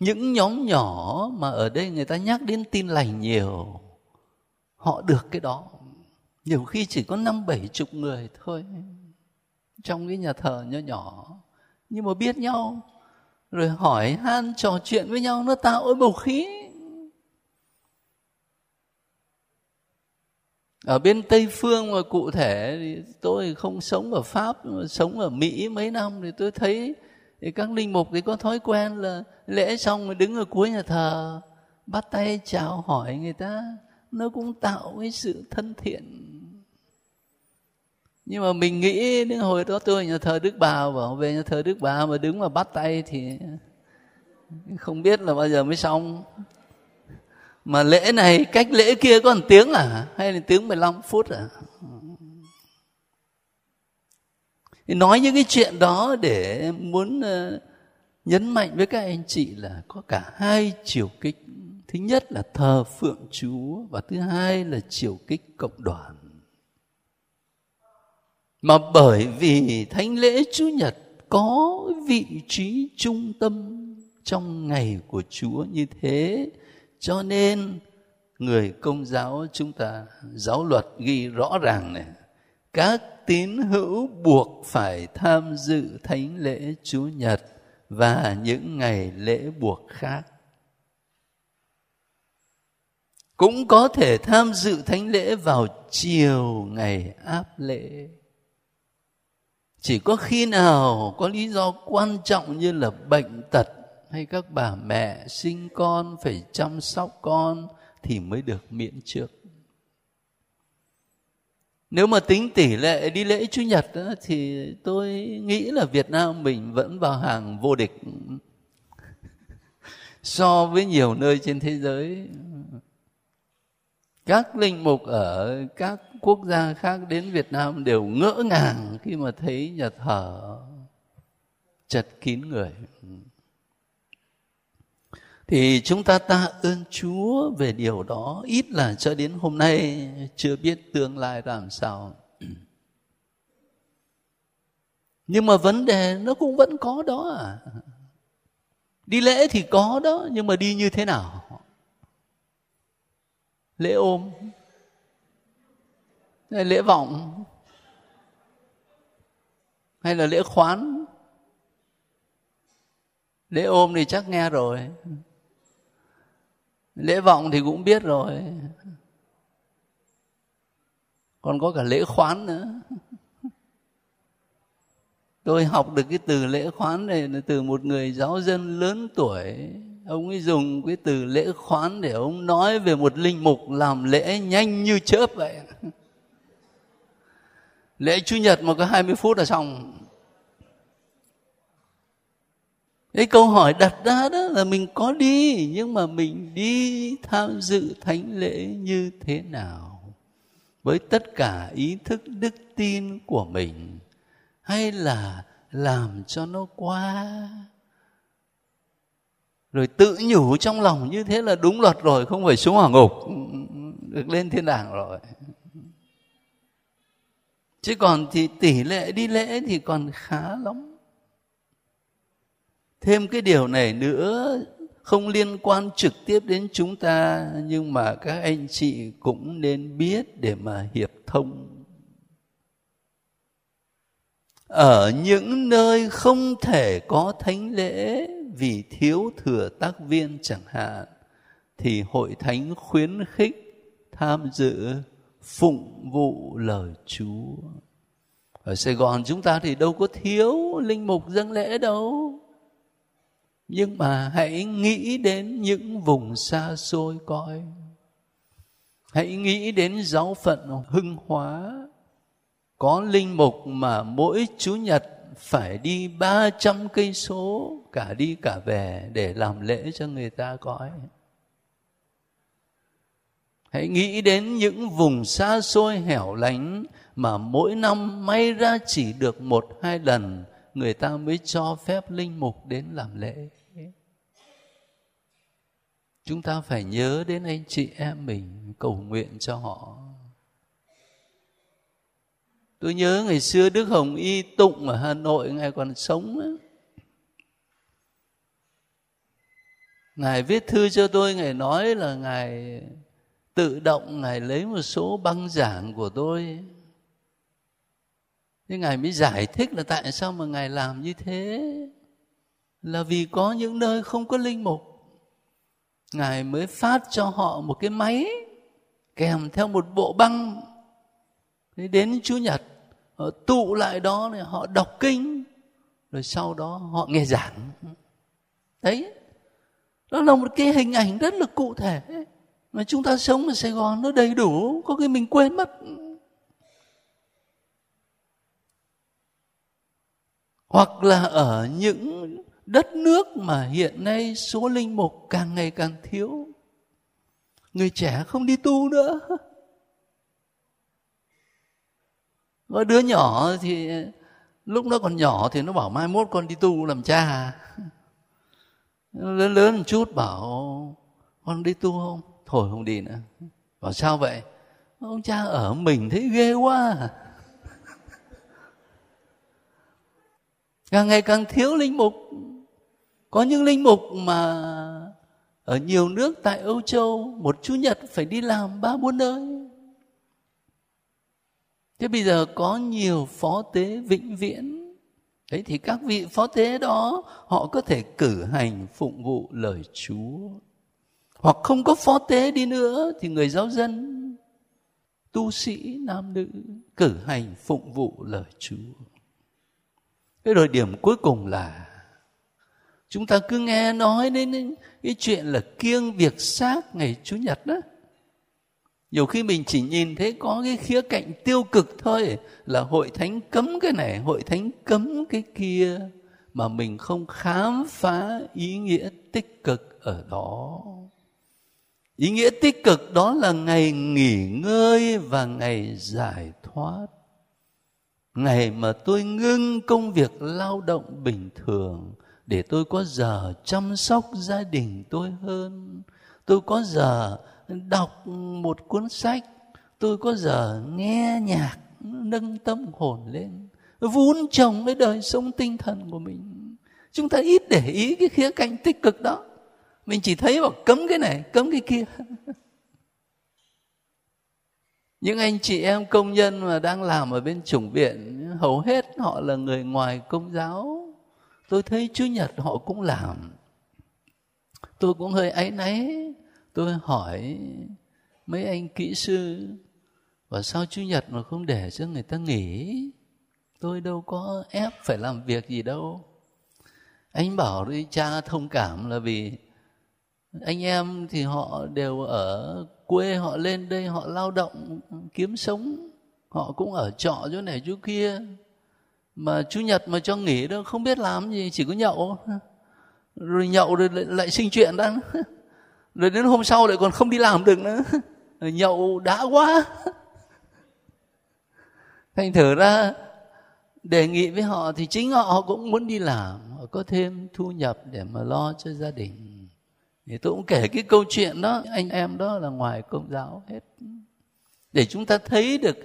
[SPEAKER 2] những nhóm nhỏ mà ở đây người ta nhắc đến tin lành nhiều, họ được cái đó. Nhiều khi chỉ có năm, bảy chục người thôi, trong cái nhà thờ nhỏ nhỏ. Nhưng mà biết nhau, rồi hỏi han trò chuyện với nhau, nó tạo ôi bầu khí. Ở bên tây phương mà cụ thể thì tôi không sống ở pháp, mà sống ở mỹ mấy năm thì tôi thấy thì các linh mục thì có thói quen là lễ xong rồi đứng ở cuối nhà thờ, bắt tay chào hỏi người ta. Nó cũng tạo cái sự thân thiện. Nhưng mà mình nghĩ đến hồi đó tôi nhà thờ đức bà, bảo về nhà thờ đức bà mà đứng mà bắt tay thì không biết là bao giờ mới xong. Mà lễ này, cách lễ kia có một tiếng à? Hay là tiếng 15 phút à? Thì nói những cái chuyện đó để muốn ờ, nhấn mạnh với các anh chị là có cả hai chiều kích. Thứ nhất là thờ phượng chúa và thứ hai là chiều kích cộng đoàn. Mà bởi vì thánh lễ chủ nhật có vị trí trung tâm trong ngày của chúa như thế, cho nên người công giáo chúng ta, giáo luật ghi rõ ràng này các tín hữu buộc phải tham dự thánh lễ Chúa Nhật và những ngày lễ buộc khác. Cũng có thể tham dự thánh lễ vào chiều ngày áp lễ. Chỉ có khi nào có lý do quan trọng như là bệnh tật hay các bà mẹ sinh con phải chăm sóc con thì mới được miễn trước nếu mà tính tỷ lệ đi lễ chủ nhật đó, thì tôi nghĩ là việt nam mình vẫn vào hàng vô địch. So với nhiều nơi trên thế giới. Các linh mục ở các quốc gia khác đến việt nam đều ngỡ ngàng khi mà thấy nhà thờ chật kín người thì chúng ta ta ơn Chúa về điều đó. Ít là cho đến hôm nay, chưa biết tương lai làm sao. Nhưng mà vấn đề nó cũng vẫn có đó à. Đi lễ thì có đó, nhưng mà đi như thế nào? Lễ ôm? Hay lễ vọng? Hay là lễ khoán? Lễ ôm thì chắc nghe rồi lễ vọng thì cũng biết rồi. Còn có cả lễ khoán nữa. Tôi học được cái từ lễ khoán này là từ một người giáo dân lớn tuổi. Ông ấy dùng cái từ lễ khoán để ông nói về một linh mục làm lễ nhanh như chớp vậy. Lễ chủ nhật mà có 20 phút là xong. Cái câu hỏi đặt ra đó là mình có đi, nhưng mà mình đi tham dự thánh lễ như thế nào? Với tất cả ý thức, đức tin của mình, hay là làm cho nó qua? Rồi tự nhủ trong lòng như thế là đúng luật rồi, không phải xuống hỏa ngục ừ, ừ, ừ, được lên thiên đàng rồi. Chứ còn thì tỷ lệ đi lễ thì còn khá lắm thêm cái điều này nữa, không liên quan trực tiếp đến chúng ta, nhưng mà các anh chị cũng nên biết để mà hiệp thông. Ở những nơi không thể có thánh lễ vì thiếu thừa tác viên chẳng hạn, thì hội thánh khuyến khích tham dự phụng vụ lời chúa. Ở sài gòn chúng ta thì đâu có thiếu linh mục dâng lễ đâu nhưng mà hãy nghĩ đến những vùng xa xôi coi hãy nghĩ đến giáo phận hưng hóa có linh mục mà mỗi chủ nhật phải đi 300 cây số, cả đi cả về để làm lễ cho người ta coi. Hãy nghĩ đến những vùng xa xôi hẻo lánh mà mỗi năm may ra chỉ được một hai lần người ta mới cho phép linh mục đến làm lễ. Chúng ta phải nhớ đến anh chị em mình, cầu nguyện cho họ tôi nhớ ngày xưa đức hồng y tụng ở hà nội, ngài còn sống ấy. ngài viết thư cho tôi, ngài nói là ngài tự động ngài lấy một số băng giảng của tôi thế ngài mới giải thích là tại sao mà ngài làm như thế? Là vì có những nơi không có linh mục. Ngài mới phát cho họ một cái máy kèm theo một bộ băng. Thế đến chủ nhật, họ tụ lại đó này họ đọc kinh, rồi sau đó họ nghe giảng. Đấy, đó là một cái hình ảnh rất là cụ thể. Mà chúng ta sống ở sài gòn nó đầy đủ, có cái mình quên mất. Hoặc là ở những đất nước mà hiện nay số linh mục càng ngày càng thiếu. Người trẻ không đi tu nữa. Có đứa nhỏ thì lúc nó còn nhỏ thì nó bảo mai mốt con đi tu làm cha. Lớn lớn một chút bảo, con đi tu không? Thôi không đi nữa. Bảo, sao vậy? Ông cha ở mình thấy ghê quá à. Càng ngày càng thiếu linh mục. Có những linh mục mà ở nhiều nước tại âu châu, một chủ nhật phải đi làm ba bốn nơi. Thế bây giờ có nhiều phó tế vĩnh viễn. Đấy, thì các vị phó tế đó, họ có thể cử hành, phụng vụ lời chúa. Hoặc không có phó tế đi nữa, thì người giáo dân, tu sĩ nam nữ cử hành phụng vụ lời chúa cái rồi điểm cuối cùng là, chúng ta cứ nghe nói đến cái chuyện là kiêng việc xác ngày chủ nhật đó. Nhiều khi mình chỉ nhìn thấy có cái khía cạnh tiêu cực thôi, là hội thánh cấm cái này, hội thánh cấm cái kia, mà mình không khám phá ý nghĩa tích cực ở đó. Ý nghĩa tích cực đó là ngày nghỉ ngơi và ngày giải thoát ngày mà tôi ngưng công việc lao động bình thường, để tôi có giờ chăm sóc gia đình tôi hơn. Tôi có giờ đọc một cuốn sách, tôi có giờ nghe nhạc, nâng tâm hồn lên, vun trồng cái đời sống tinh thần của mình. Chúng ta ít để ý cái khía cạnh tích cực đó. Mình chỉ thấy bảo cấm cái này, cấm cái kia những anh chị em công nhân mà đang làm ở bên chủng viện, hầu hết họ là người ngoài công giáo. Tôi thấy chủ nhật họ cũng làm. Tôi cũng hơi áy náy. Tôi hỏi mấy anh kỹ sư và sao chủ nhật mà không để cho người ta nghỉ? Tôi đâu có ép phải làm việc gì đâu. Anh bảo đi cha thông cảm là vì anh em thì họ đều ở quê họ lên đây họ lao động kiếm sống họ cũng ở trọ chỗ này chỗ kia. Mà chủ nhật mà cho nghỉ đâu không biết làm gì chỉ có nhậu. Rồi nhậu rồi lại, lại sinh chuyện đó. Rồi đến hôm sau lại còn không đi làm được nữa. Rồi nhậu đã quá. Thành thử ra đề nghị với họ thì chính họ, họ cũng muốn đi làm. Họ có thêm thu nhập để mà lo cho gia đình thì tôi cũng kể cái câu chuyện đó. Anh em đó là ngoài công giáo hết. Để chúng ta thấy được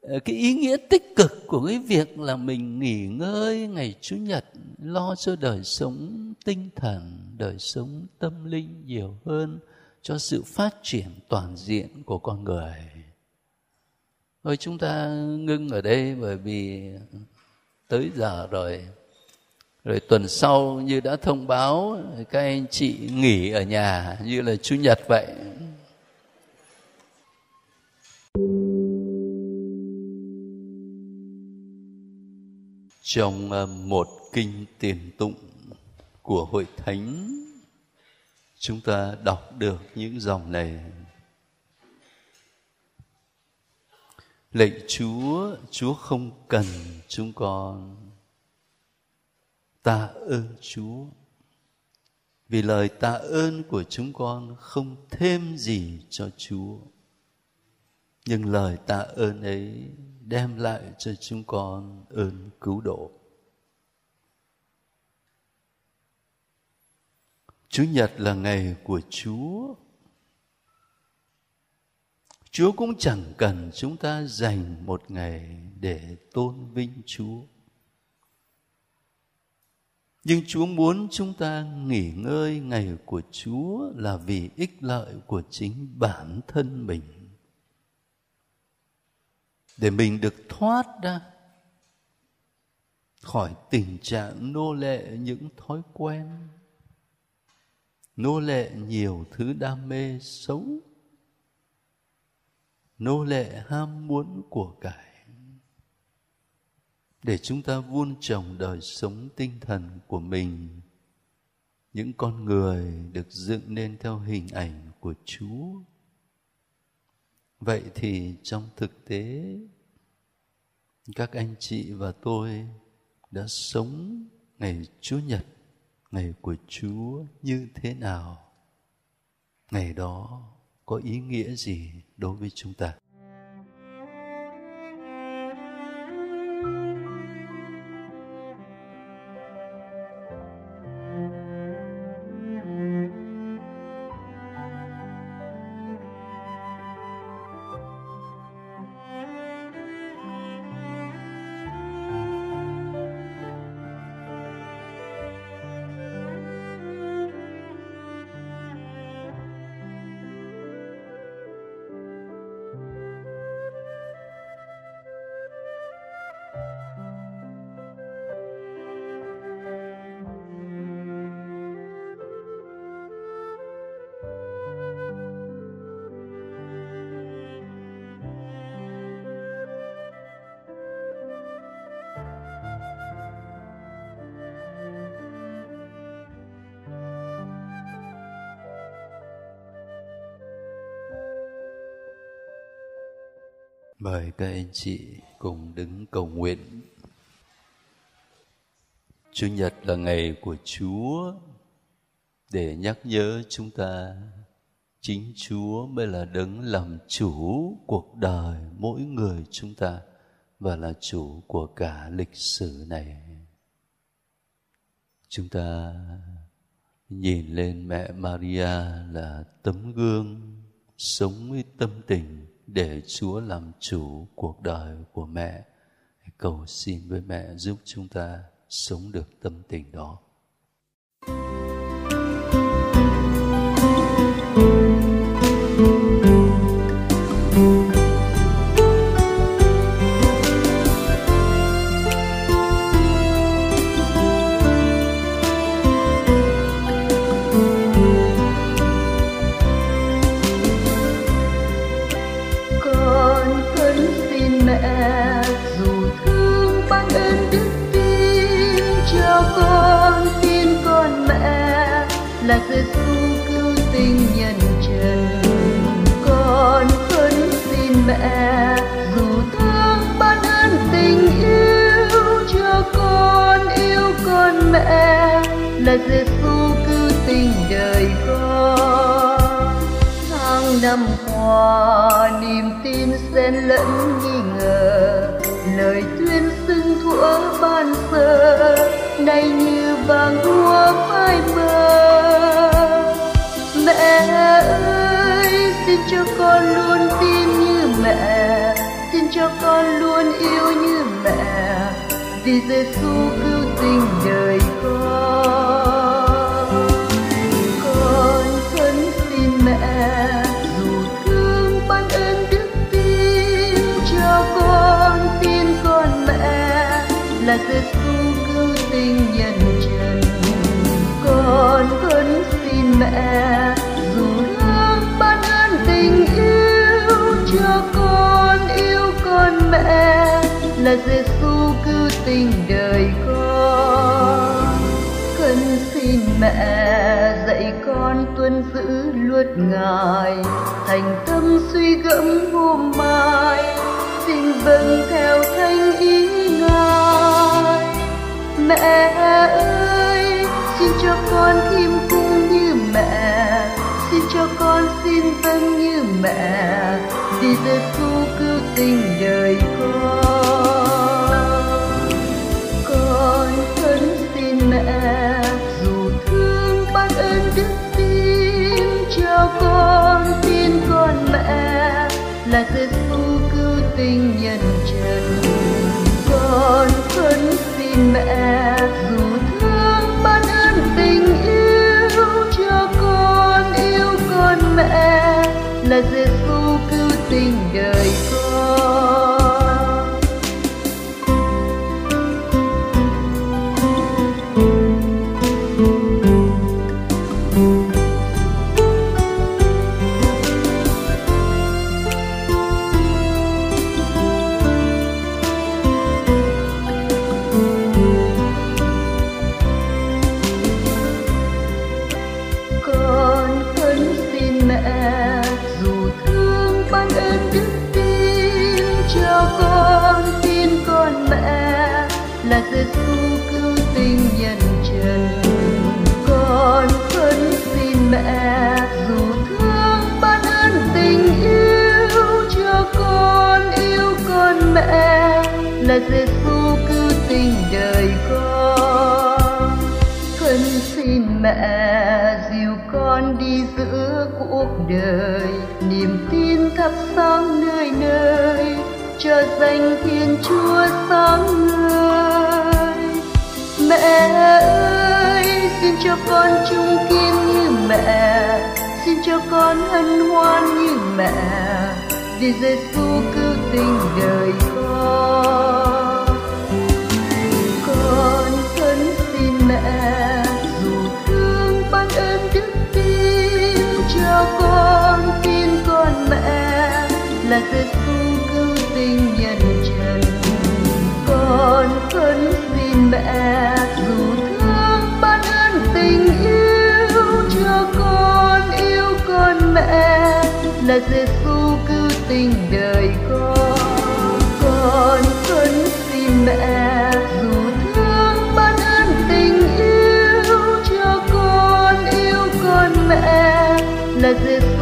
[SPEAKER 2] ờ, cái ý nghĩa tích cực của cái việc là mình nghỉ ngơi ngày chủ nhật, lo cho đời sống tinh thần, đời sống tâm linh nhiều hơn, cho sự phát triển toàn diện của con người. Thôi chúng ta ngưng ở đây bởi vì tới giờ rồi rồi tuần sau như đã thông báo, các anh chị nghỉ ở nhà như là chủ nhật vậy. Trong ờ, một kinh tiền tụng của hội thánh, chúng ta đọc được những dòng này. Lạy chúa chúa không cần chúng con tạ ơn chúa vì lời tạ ơn của chúng con không thêm gì cho chúa nhưng lời tạ ơn ấy đem lại cho chúng con ơn cứu độ Chủ nhật là ngày của Chúa. Chúa cũng chẳng cần chúng ta dành một ngày để tôn vinh Chúa. Nhưng Chúa muốn chúng ta nghỉ ngơi ngày của Chúa là vì ích lợi của chính bản thân mình. Để mình được thoát ra khỏi tình trạng nô lệ những thói quen, nô lệ nhiều thứ đam mê xấu, nô lệ ham muốn của cải để chúng ta vun trồng đời sống tinh thần của mình những con người được dựng nên theo hình ảnh của chúa vậy thì trong thực tế, các anh chị và tôi đã sống ngày chúa nhật, ngày của Chúa như thế nào? Ngày đó có ý nghĩa gì đối với chúng ta? Các anh chị cùng đứng cầu nguyện. Chủ nhật là ngày của Chúa để nhắc nhớ chúng ta, chính Chúa mới là đấng làm chủ cuộc đời mỗi người chúng ta và là chủ của cả lịch sử này. Chúng ta nhìn lên mẹ Maria là tấm gương sống với tâm tình để Chúa làm chủ cuộc đời của mẹ. Cầu xin với mẹ giúp chúng ta sống được tâm tình đó.
[SPEAKER 4] Gẫm hôm mai xin vâng theo thanh ý ngài. Mẹ ơi, xin cho con khiêm cung như mẹ, xin cho con xin vâng như mẹ, vì Giêsu cứu tình đời con. Là là Giêsu cứu tình nhân trần. Con khấn xin mẹ, dù thương ban ơn tình yêu, cho con yêu con mẹ. Là Giêsu cứu tình đời con đời con. Con xin mẹ dìu con đi giữa cuộc đời. Niềm tin thắp sáng nơi nơi, cho danh thiên chúa sáng ngời. Mẹ ơi, xin cho con trung kiên như mẹ, xin cho con hân hoan như mẹ. Vì Giêsu cứu tình đời con. Là Giêsu cứu tình nhân trần. Con khấn xin mẹ, dù thương ban ơn tình yêu cho con, yêu con mẹ là Giêsu cứu tình đời con. Con khấn xin mẹ, dù thương ban ơn tình yêu cho con, yêu con mẹ là Giêsu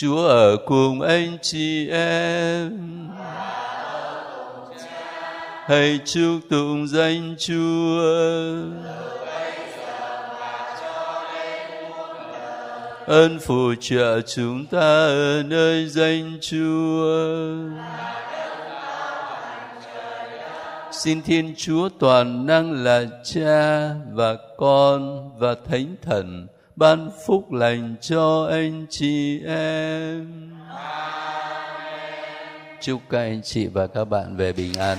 [SPEAKER 2] Chúa ở cùng anh chị em. Hãy chúc tụng danh Chúa. Ơn phù trợ chúng ta ở nơi danh Chúa. Xin Thiên Chúa toàn năng là Cha và Con và Thánh Thần ban phúc lành cho anh chị em. Chúc các anh chị và các bạn về bình an.